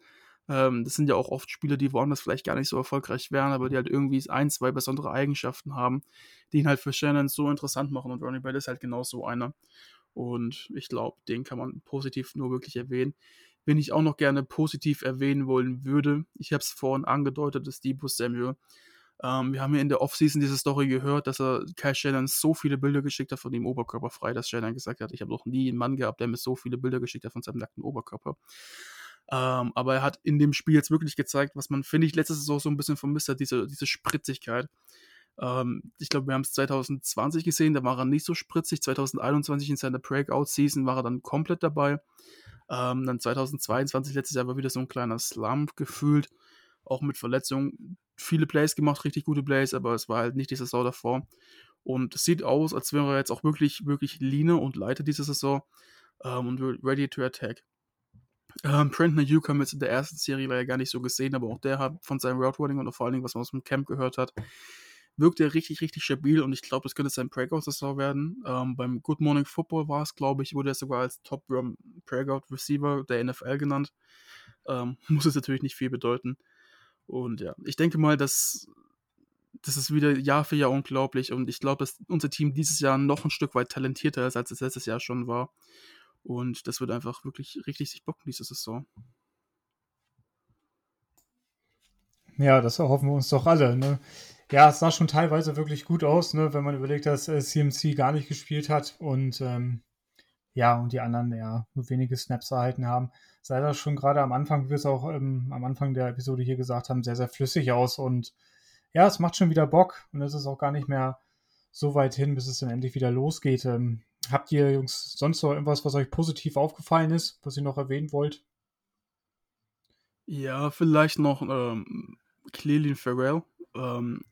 Ähm, das sind ja auch oft Spieler, die woanders vielleicht gar nicht so erfolgreich wären, aber die halt irgendwie ein, zwei besondere Eigenschaften haben, die ihn halt für Shannon so interessant machen. Und Ronnie Bell ist halt genau so einer. Und ich glaube, den kann man positiv nur wirklich erwähnen wen ich auch noch gerne positiv erwähnen wollen würde. Ich habe es vorhin angedeutet, ist Debo Samuel. Ähm, wir haben ja in der Offseason diese Story gehört, dass er Kai Shannon so viele Bilder geschickt hat von ihm oberkörperfrei, dass Shannon gesagt hat, ich habe noch nie einen Mann gehabt, der mir so viele Bilder geschickt hat von seinem nackten Oberkörper. Ähm, aber er hat in dem Spiel jetzt wirklich gezeigt, was man, finde ich, letztes Saison so ein bisschen vermisst hat, diese, diese Spritzigkeit. Ähm, ich glaube, wir haben es 2020 gesehen, da war er nicht so spritzig. 2021 in seiner Breakout-Season war er dann komplett dabei. Ähm, dann 2022, letztes Jahr war wieder so ein kleiner Slump gefühlt, auch mit Verletzungen. Viele Plays gemacht, richtig gute Plays, aber es war halt nicht die Saison davor. Und es sieht aus, als wäre er jetzt auch wirklich, wirklich leaner und leiter diese Saison ähm, und ready to attack. Ähm, Brandon Ayuk haben wir jetzt in der ersten Serie leider gar nicht so gesehen, aber auch der hat von seinem Route Running und vor allen Dingen, was man aus dem Camp gehört hat, wirkt er richtig, richtig stabil und ich glaube, das könnte sein Breakout-Saison werden. Ähm, beim Good Morning Football war es, glaube ich, wurde er sogar als Top Breakout-Receiver der NFL genannt. Ähm, *laughs* muss es natürlich nicht viel bedeuten. Und ja, ich denke mal, dass das ist wieder Jahr für Jahr unglaublich und ich glaube, dass unser Team dieses Jahr noch ein Stück weit talentierter ist, als es letztes Jahr schon war. Und das wird einfach wirklich richtig sich bocken, diese Saison. Ja, das erhoffen wir uns doch alle. Ne? Ja, es sah schon teilweise wirklich gut aus, ne, wenn man überlegt, dass äh, CMC gar nicht gespielt hat und ähm, ja, und die anderen ja nur wenige Snaps erhalten haben. Sah das schon gerade am Anfang, wie wir es auch ähm, am Anfang der Episode hier gesagt haben, sehr, sehr flüssig aus und ja, es macht schon wieder Bock und es ist auch gar nicht mehr so weit hin, bis es dann endlich wieder losgeht. Ähm, habt ihr, Jungs, sonst noch irgendwas, was euch positiv aufgefallen ist, was ihr noch erwähnen wollt? Ja, vielleicht noch ähm, Clelin Farrell. Ähm,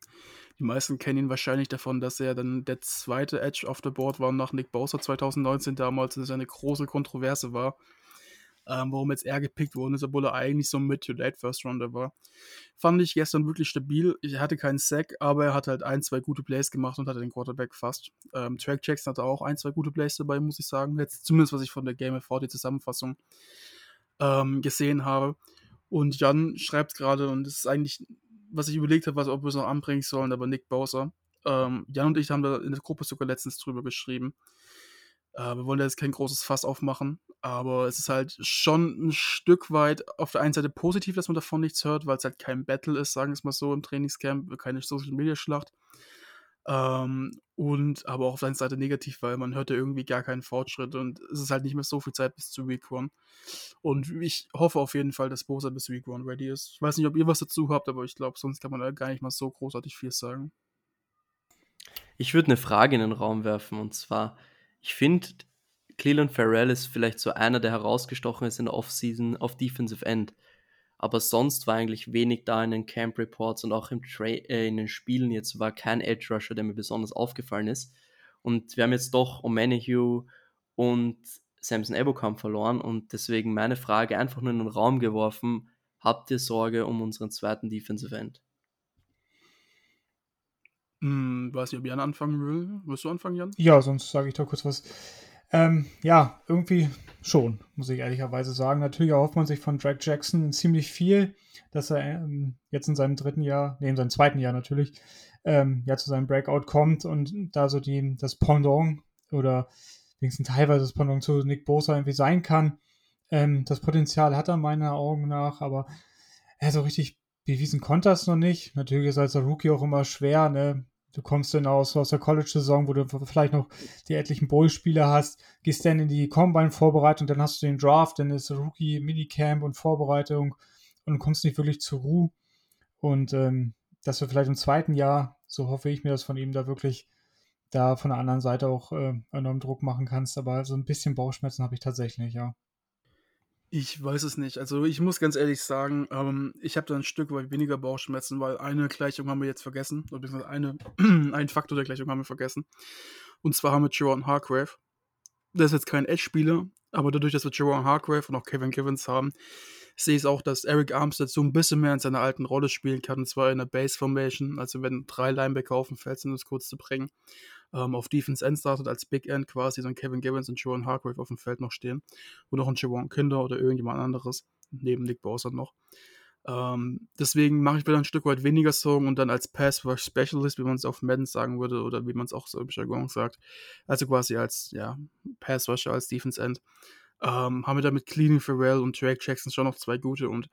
die meisten kennen ihn wahrscheinlich davon, dass er dann der zweite Edge auf der Board war nach Nick Bowser 2019 damals, dass es eine große Kontroverse war, ähm, warum jetzt er gepickt worden ist, obwohl er eigentlich so mit to late First Rounder war. Fand ich gestern wirklich stabil. Ich hatte keinen Sack, aber er hat halt ein, zwei gute Plays gemacht und hatte den Quarterback fast. Ähm, Track Jackson hatte auch ein, zwei gute Plays dabei, muss ich sagen. Jetzt zumindest, was ich von der Game of 40 Zusammenfassung ähm, gesehen habe. Und Jan schreibt gerade, und es ist eigentlich was ich überlegt habe, was ob wir es noch anbringen sollen, aber Nick Bowser. Ähm, Jan und ich haben da in der Gruppe sogar letztens drüber geschrieben. Äh, wir wollen da jetzt kein großes Fass aufmachen, aber es ist halt schon ein Stück weit auf der einen Seite positiv, dass man davon nichts hört, weil es halt kein Battle ist, sagen wir es mal so, im Trainingscamp, keine Social-Media-Schlacht. Ähm, und aber auch auf der einen Seite negativ, weil man hört ja irgendwie gar keinen Fortschritt und es ist halt nicht mehr so viel Zeit bis zu Week One. Und ich hoffe auf jeden Fall, dass Bosa bis Week One ready ist. Ich weiß nicht, ob ihr was dazu habt, aber ich glaube, sonst kann man da gar nicht mal so großartig viel sagen. Ich würde eine Frage in den Raum werfen und zwar, ich finde, Cleland Farrell ist vielleicht so einer, der herausgestochen ist in der Offseason auf Defensive End. Aber sonst war eigentlich wenig da in den Camp Reports und auch im Tra äh, in den Spielen jetzt war kein Edge Rusher, der mir besonders aufgefallen ist. Und wir haben jetzt doch O'Manohue und Samson Ebokam verloren und deswegen meine Frage einfach nur in den Raum geworfen. Habt ihr Sorge um unseren zweiten Defensive End? Hm, weiß nicht, ob Jan anfangen will. Willst du anfangen, Jan? Ja, sonst sage ich doch kurz was. Ähm, ja, irgendwie schon, muss ich ehrlicherweise sagen. Natürlich erhofft man sich von Drake Jackson ziemlich viel, dass er ähm, jetzt in seinem dritten Jahr, nee, in seinem zweiten Jahr natürlich, ähm, ja zu seinem Breakout kommt und da so die, das Pendant oder wenigstens teilweise das Pendant zu Nick Bosa irgendwie sein kann. Ähm, das Potenzial hat er meiner Augen nach, aber er so richtig bewiesen konnte das noch nicht. Natürlich ist als Rookie auch immer schwer, ne? Du kommst dann aus, aus der College-Saison, wo du vielleicht noch die etlichen Bowl-Spiele hast, gehst dann in die Combine-Vorbereitung, dann hast du den Draft, dann ist Rookie, Minicamp und Vorbereitung und kommst nicht wirklich zur Ruhe. Und ähm, dass du vielleicht im zweiten Jahr, so hoffe ich mir das von ihm, da wirklich da von der anderen Seite auch äh, enorm Druck machen kannst. Aber so ein bisschen Bauchschmerzen habe ich tatsächlich, ja. Ich weiß es nicht. Also ich muss ganz ehrlich sagen, ähm, ich habe da ein Stück weit weniger Bauchschmerzen, weil eine Gleichung haben wir jetzt vergessen. Oder eine, *clears throat* einen Faktor der Gleichung haben wir vergessen. Und zwar haben wir Jerome Hargrave. Der ist jetzt kein Edge-Spieler, aber dadurch, dass wir Jerome Hargrave und auch Kevin Givens haben, sehe ich auch, dass Eric Armstead so ein bisschen mehr in seiner alten Rolle spielen kann, und zwar in der Base Formation, also wenn drei Linebacker auf dem Feld sind, um es kurz zu bringen ähm, auf Defense End startet als Big End quasi, dann Kevin Gibbons und Joan Hargrave auf dem Feld noch stehen. Und noch ein Javon Kinder oder irgendjemand anderes, neben Nick Bowser noch. Ähm, deswegen mache ich wieder ein Stück weit weniger Sorgen und dann als Pass Rush Specialist, wie man es auf Madden sagen würde, oder wie man es auch so im Jargon sagt. Also quasi als ja, Pass Rusher, als Defense End. Ähm, haben wir da mit Cleaning Farrell und Drake Jackson schon noch zwei gute und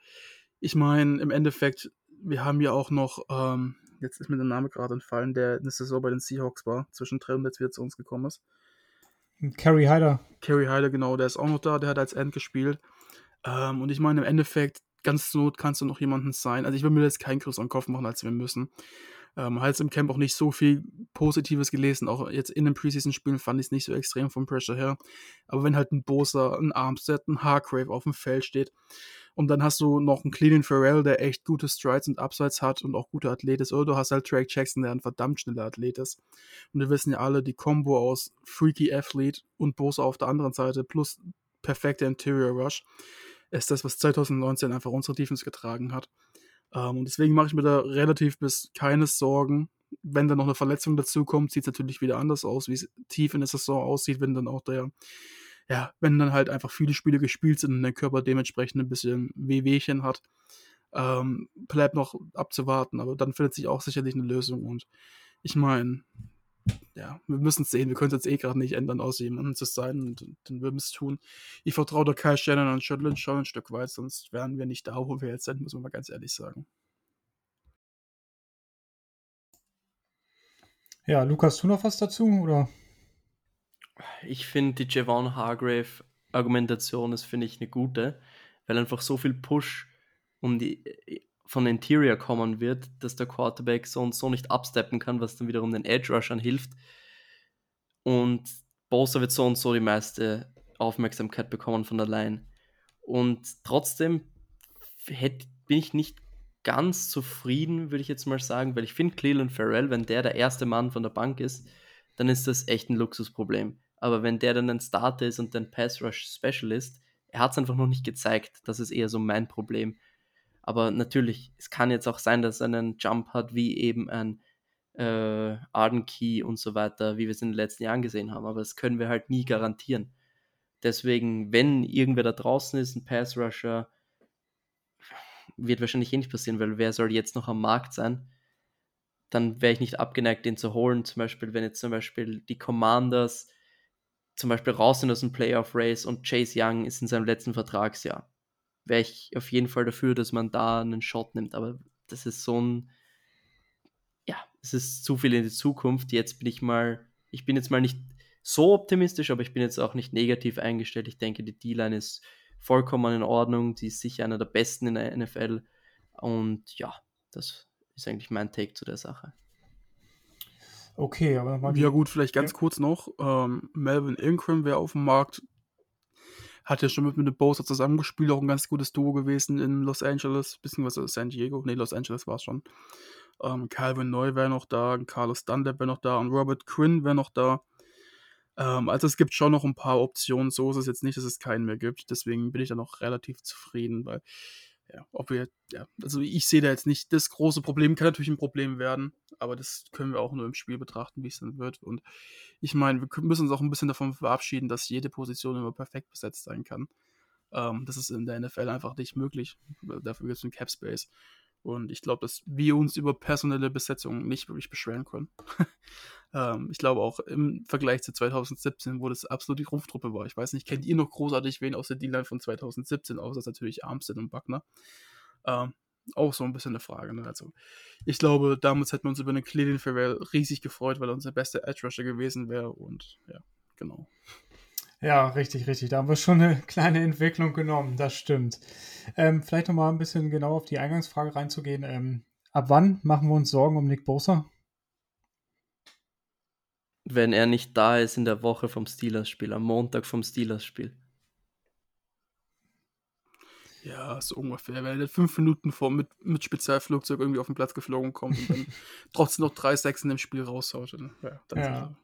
ich meine, im Endeffekt, wir haben ja auch noch ähm, jetzt ist mir der Name gerade entfallen, der eine Saison bei den Seahawks war, zwischendrin und jetzt wieder zu uns gekommen ist. Kerry Hyder. Kerry Hyder, genau, der ist auch noch da, der hat als End gespielt. Ähm, und ich meine, im Endeffekt, ganz not kannst du noch jemanden sein. Also ich will mir jetzt keinen größeren Kopf machen, als wir müssen. Ähm, halt im Camp auch nicht so viel Positives gelesen. Auch jetzt in den Preseason-Spielen fand ich es nicht so extrem vom Pressure her. Aber wenn halt ein Bosa, ein Armstead, ein Hargrave auf dem Feld steht und dann hast du noch einen Cleaning Farrell, der echt gute Strides und Upsides hat und auch gute Athlet ist. Oder du hast halt Drake Jackson, der ein verdammt schneller Athlet ist. Und wir wissen ja alle, die Combo aus Freaky Athlete und Bosa auf der anderen Seite plus perfekter Interior Rush ist das, was 2019 einfach unsere Defense getragen hat. Ähm, und deswegen mache ich mir da relativ bis keine Sorgen. Wenn dann noch eine Verletzung dazu kommt, sieht es natürlich wieder anders aus, wie es tief in der Saison aussieht, wenn dann auch der ja, wenn dann halt einfach viele Spiele gespielt sind und der Körper dementsprechend ein bisschen Wehwehchen hat, ähm, bleibt noch abzuwarten. Aber dann findet sich auch sicherlich eine Lösung. Und ich meine, ja, wir müssen es sehen. Wir können es jetzt eh gerade nicht ändern, außer jemandem zu sein. Und dann würden wir es tun. Ich vertraue der Kai Shannon und Schottland schon ein Stück weit, sonst wären wir nicht da, wo wir jetzt sind, muss man mal ganz ehrlich sagen. Ja, Lukas, du noch was dazu? Oder? Ich finde die Javon Hargrave Argumentation ist, finde ich, eine gute, weil einfach so viel Push um die, von Interior kommen wird, dass der Quarterback so und so nicht absteppen kann, was dann wiederum den Edge Rushern hilft. Und Bosa wird so und so die meiste Aufmerksamkeit bekommen von der Line. Und trotzdem hätte, bin ich nicht ganz zufrieden, würde ich jetzt mal sagen, weil ich finde Cleveland Farrell, wenn der der erste Mann von der Bank ist, dann ist das echt ein Luxusproblem. Aber wenn der dann ein Starter ist und ein Pass Rush Specialist, er hat es einfach noch nicht gezeigt. Das ist eher so mein Problem. Aber natürlich, es kann jetzt auch sein, dass er einen Jump hat, wie eben ein äh, Arden Key und so weiter, wie wir es in den letzten Jahren gesehen haben. Aber das können wir halt nie garantieren. Deswegen, wenn irgendwer da draußen ist, ein Pass Rusher, wird wahrscheinlich eh nicht passieren, weil wer soll jetzt noch am Markt sein? Dann wäre ich nicht abgeneigt, den zu holen. Zum Beispiel, wenn jetzt zum Beispiel die Commanders zum Beispiel raus sind aus dem Playoff Race und Chase Young ist in seinem letzten Vertragsjahr, wäre ich auf jeden Fall dafür, dass man da einen Shot nimmt. Aber das ist so ein, ja, es ist zu viel in die Zukunft. Jetzt bin ich mal, ich bin jetzt mal nicht so optimistisch, aber ich bin jetzt auch nicht negativ eingestellt. Ich denke, die D-Line ist vollkommen in Ordnung. Die ist sicher einer der besten in der NFL. Und ja, das ist eigentlich mein Take zu der Sache. Okay, aber nochmal. Ja, gut, vielleicht ganz ja. kurz noch. Ähm, Melvin Ingram wäre auf dem Markt. Hat ja schon mit, mit dem Bowser zusammengespielt, auch ein ganz gutes Duo gewesen in Los Angeles, beziehungsweise San Diego. Ne, Los Angeles war es schon. Ähm, Calvin Neu wäre noch da, Carlos Dunlap wäre noch da und Robert Quinn wäre noch da. Ähm, also es gibt schon noch ein paar Optionen. So ist es jetzt nicht, dass es keinen mehr gibt. Deswegen bin ich da noch relativ zufrieden, weil ja, ob wir, ja, also ich sehe da jetzt nicht das große Problem, kann natürlich ein Problem werden, aber das können wir auch nur im Spiel betrachten, wie es dann wird. Und ich meine, wir müssen uns auch ein bisschen davon verabschieden, dass jede Position immer perfekt besetzt sein kann. Ähm, das ist in der NFL einfach nicht möglich. Dafür gibt es einen Cap Space. Und ich glaube, dass wir uns über personelle Besetzung nicht wirklich beschweren können. *laughs* ähm, ich glaube auch im Vergleich zu 2017, wo das absolut die Rumpftruppe war. Ich weiß nicht, kennt ihr noch großartig wen aus der D-Line von 2017, außer natürlich Armstead und Buckner? Ähm, auch so ein bisschen eine Frage. Ne? Also, ich glaube, damals hätten wir uns über eine Cleveland Farewell riesig gefreut, weil er unser bester Edge Rusher gewesen wäre. Und ja, genau. Ja, richtig, richtig. Da haben wir schon eine *laughs* kleine Entwicklung genommen, das stimmt. Ähm, vielleicht nochmal ein bisschen genau auf die Eingangsfrage reinzugehen. Ähm, ab wann machen wir uns Sorgen um Nick Bosa? Wenn er nicht da ist in der Woche vom Steelers-Spiel, am Montag vom Steelers-Spiel. Ja, so ungefähr. Wenn er fünf Minuten vor mit, mit Spezialflugzeug irgendwie auf den Platz geflogen kommt und dann *laughs* trotzdem noch drei Sechsen im Spiel raushaut, dann, ja, dann ja.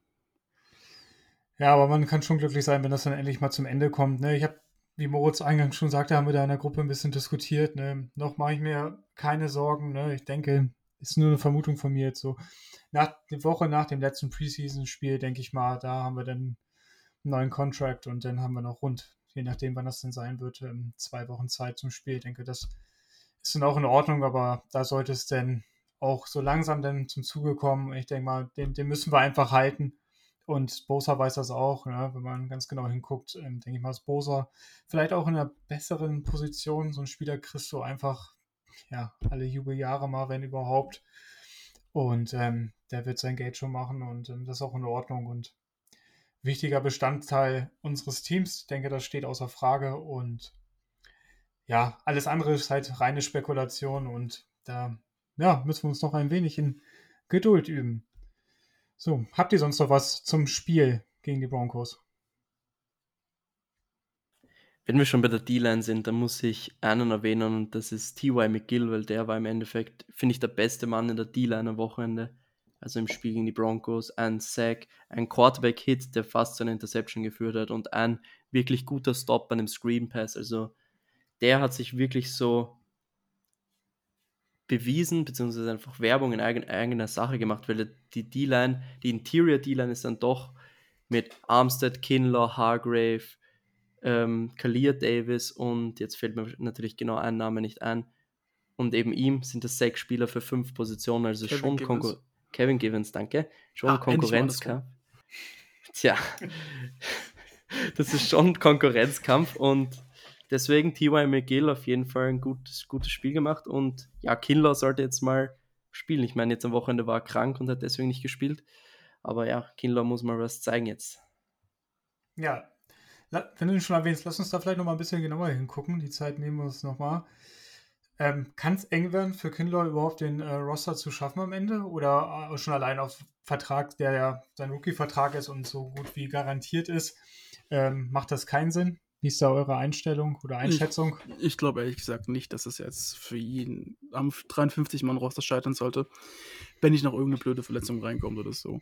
Ja, aber man kann schon glücklich sein, wenn das dann endlich mal zum Ende kommt. Ne? Ich habe, wie Moritz eingangs schon sagte, haben wir da in der Gruppe ein bisschen diskutiert. Ne? Noch mache ich mir keine Sorgen. Ne? Ich denke, ist nur eine Vermutung von mir jetzt so. Nach der Woche nach dem letzten Preseason-Spiel, denke ich mal, da haben wir dann einen neuen Contract und dann haben wir noch rund, je nachdem, wann das denn sein wird, ähm, zwei Wochen Zeit zum Spiel. Ich denke, das ist dann auch in Ordnung, aber da sollte es dann auch so langsam dann zum Zuge kommen. Ich denke mal, den, den müssen wir einfach halten. Und Bosa weiß das auch, ne? wenn man ganz genau hinguckt, ähm, denke ich mal, ist Bosa vielleicht auch in einer besseren Position. So ein Spieler kriegst du einfach ja, alle Jubeljahre mal, wenn überhaupt. Und ähm, der wird sein Geld schon machen und ähm, das ist auch in Ordnung und wichtiger Bestandteil unseres Teams. Ich denke, das steht außer Frage und ja, alles andere ist halt reine Spekulation und da ja, müssen wir uns noch ein wenig in Geduld üben. So, habt ihr sonst noch was zum Spiel gegen die Broncos? Wenn wir schon bei der D-Line sind, dann muss ich einen erwähnen und das ist T.Y. McGill, weil der war im Endeffekt, finde ich, der beste Mann in der D-Line am Wochenende. Also im Spiel gegen die Broncos. Ein Sack, ein Quarterback-Hit, der fast zu einer Interception geführt hat und ein wirklich guter Stop bei einem Screen Pass. Also der hat sich wirklich so bewiesen, beziehungsweise einfach Werbung in eigen, eigener Sache gemacht, weil die D-Line, die Interior D-Line ist dann doch mit Armstead, Kinlaw, Hargrave, ähm, Kalia Davis und jetzt fällt mir natürlich genau ein Name nicht ein. Und eben ihm sind das sechs Spieler für fünf Positionen, also Kevin schon Konkurrenz. Kevin Givens, danke. Schon ah, Konkurrenzkampf. *laughs* Tja, das ist schon Konkurrenzkampf und Deswegen T.Y. McGill auf jeden Fall ein gutes, gutes Spiel gemacht und ja, Kinlaw sollte jetzt mal spielen. Ich meine, jetzt am Wochenende war er krank und hat deswegen nicht gespielt. Aber ja, Kinlaw muss mal was zeigen jetzt. Ja, wenn du ihn schon erwähnst, lass uns da vielleicht noch mal ein bisschen genauer hingucken. Die Zeit nehmen wir uns noch mal. Ähm, Kann es eng werden für Kinlaw überhaupt den äh, Roster zu schaffen am Ende? Oder äh, schon allein auf Vertrag, der ja sein Rookie-Vertrag ist und so gut wie garantiert ist, ähm, macht das keinen Sinn? Wie ist da eure Einstellung oder Einschätzung? Ich, ich glaube ehrlich gesagt nicht, dass es jetzt für ihn am 53-Mann-Roster scheitern sollte, wenn nicht noch irgendeine blöde Verletzung reinkommt oder so.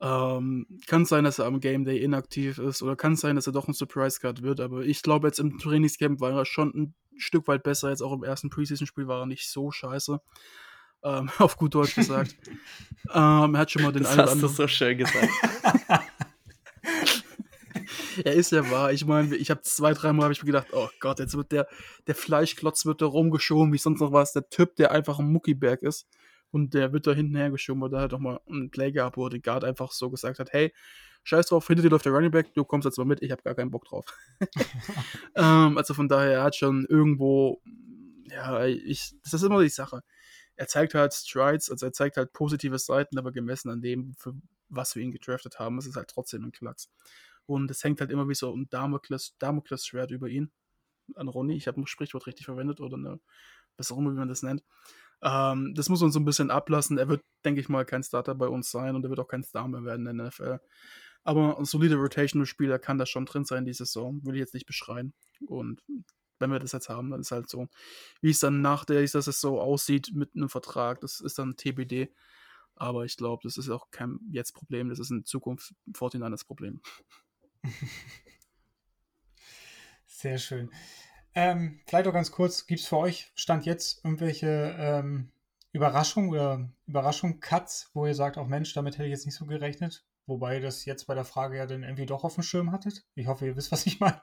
Ähm, kann sein, dass er am Game Day inaktiv ist oder kann sein, dass er doch ein Surprise Card wird, aber ich glaube, jetzt im Trainingscamp war er schon ein Stück weit besser. Jetzt auch im ersten Preseason-Spiel war er nicht so scheiße. Ähm, *laughs* auf gut Deutsch gesagt. *laughs* ähm, er hat schon mal den das einen hast du so schön gesagt. *laughs* er ist ja wahr. Ich meine, ich habe zwei, dreimal habe ich mir gedacht, oh Gott, jetzt wird der, der Fleischklotz wird da rumgeschoben, wie sonst noch was. Der Typ, der einfach ein Muckiberg ist. Und der wird da hinten hergeschoben, weil da halt auch mal ein Play gab, wo der Guard einfach so gesagt hat, hey, scheiß drauf, hinter dir läuft der Running Back, du kommst jetzt mal mit, ich habe gar keinen Bock drauf. *laughs* ähm, also von daher, er hat schon irgendwo, ja, ich, das ist immer die Sache. Er zeigt halt Strides, also er zeigt halt positive Seiten, aber gemessen an dem, für was wir ihn gedraftet haben, ist es halt trotzdem ein Klacks. Und es hängt halt immer wie so ein Damoklesschwert über ihn. An Ronny, ich habe ein Sprichwort richtig verwendet oder eine, was auch immer, wie man das nennt. Ähm, das muss man so ein bisschen ablassen. Er wird, denke ich mal, kein Starter bei uns sein und er wird auch kein Star mehr werden in der NFL. Aber ein solider Rotational-Spieler kann da schon drin sein, diese Saison. Will ich jetzt nicht beschreien. Und wenn wir das jetzt haben, dann ist halt so, wie es dann nach der dieser Saison aussieht mit einem Vertrag, das ist dann TBD. Aber ich glaube, das ist auch kein Jetzt-Problem, das ist in Zukunft 49 Problem. Sehr schön. Ähm, vielleicht auch ganz kurz, gibt es für euch Stand jetzt irgendwelche ähm, Überraschungen oder Überraschung-Cuts, wo ihr sagt, auch Mensch, damit hätte ich jetzt nicht so gerechnet? Wobei ihr das jetzt bei der Frage ja dann irgendwie doch auf dem Schirm hattet. Ich hoffe, ihr wisst, was ich meine.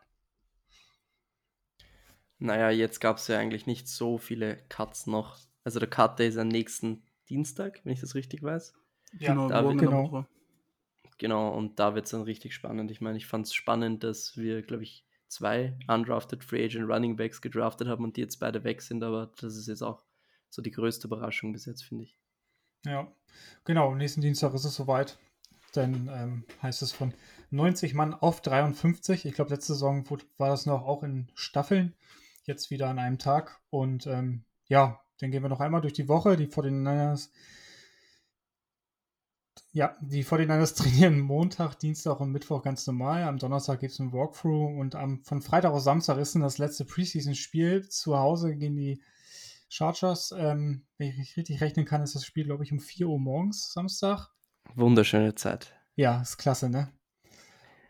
Naja, jetzt gab es ja eigentlich nicht so viele Cuts noch. Also der Cut Day ist am nächsten Dienstag, wenn ich das richtig weiß. Ja, genau, da wird- in der genau. Genau, und da wird es dann richtig spannend. Ich meine, ich fand es spannend, dass wir, glaube ich, zwei undrafted Free Agent Running Backs gedraftet haben und die jetzt beide weg sind, aber das ist jetzt auch so die größte Überraschung bis jetzt, finde ich. Ja, genau. Nächsten Dienstag ist es soweit. Dann ähm, heißt es von 90 Mann auf 53. Ich glaube, letzte Saison war das noch auch in Staffeln. Jetzt wieder an einem Tag. Und ähm, ja, dann gehen wir noch einmal durch die Woche. Die 49ers. Ja, die 49ers *laughs* trainieren Montag, Dienstag und Mittwoch ganz normal. Am Donnerstag gibt es ein Walkthrough und am, von Freitag auf Samstag ist dann das letzte Preseason-Spiel. Zu Hause gegen die Chargers. Ähm, wenn ich richtig rechnen kann, ist das Spiel, glaube ich, um 4 Uhr morgens, Samstag. Wunderschöne Zeit. Ja, ist klasse, ne?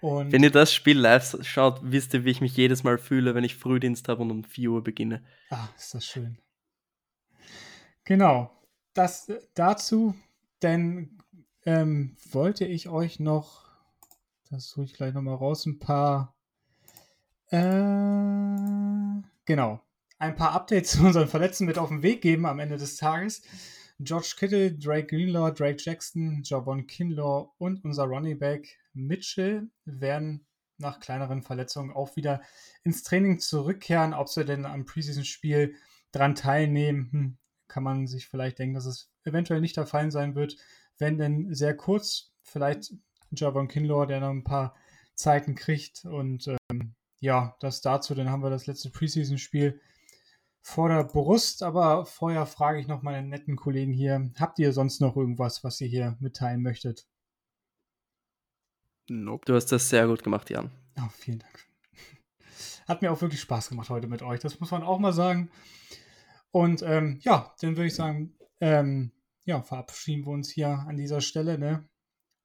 Und Wenn ihr das Spiel live schaut, wisst ihr, wie ich mich jedes Mal fühle, wenn ich Frühdienst habe und um 4 Uhr beginne. Ah, ist das schön. Genau. Das äh, dazu, denn ähm, wollte ich euch noch, das suche ich gleich nochmal raus, ein paar, äh, genau, ein paar Updates *laughs* zu unseren Verletzten mit auf den Weg geben am Ende des Tages. George Kittle, Drake Greenlaw, Drake Jackson, Javon Kinlaw und unser Running Back Mitchell werden nach kleineren Verletzungen auch wieder ins Training zurückkehren. Ob sie denn am Preseason-Spiel dran teilnehmen, hm, kann man sich vielleicht denken, dass es eventuell nicht der Fall sein wird. Wenn denn sehr kurz, vielleicht Javon Kinlaw, der noch ein paar Zeiten kriegt. Und ähm, ja, das dazu. Dann haben wir das letzte Preseason-Spiel vor der Brust. Aber vorher frage ich noch meine netten Kollegen hier: Habt ihr sonst noch irgendwas, was ihr hier mitteilen möchtet? Nope. Du hast das sehr gut gemacht, Jan. Oh, vielen Dank. *laughs* Hat mir auch wirklich Spaß gemacht heute mit euch. Das muss man auch mal sagen. Und ähm, ja, dann würde ich sagen, ähm, ja, verabschieden wir uns hier an dieser Stelle. Ne?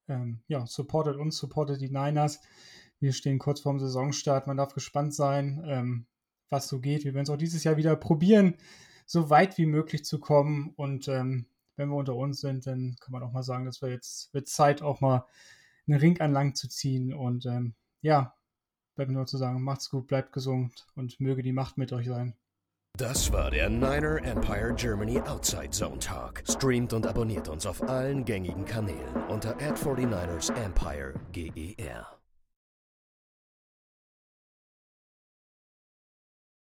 Ähm, ja, supportet uns, supportet die Niners. Wir stehen kurz vorm Saisonstart. Man darf gespannt sein, ähm, was so geht. Wir werden es auch dieses Jahr wieder probieren, so weit wie möglich zu kommen. Und ähm, wenn wir unter uns sind, dann kann man auch mal sagen, dass wir jetzt wird Zeit, auch mal einen Ring an Lang zu ziehen. Und ähm, ja, bleibt mir nur zu sagen, macht's gut, bleibt gesund und möge die Macht mit euch sein. Das war der Niner Empire Germany Outside Zone Talk. Streamt und abonniert uns auf allen gängigen Kanälen unter ad 49 ersempire GER.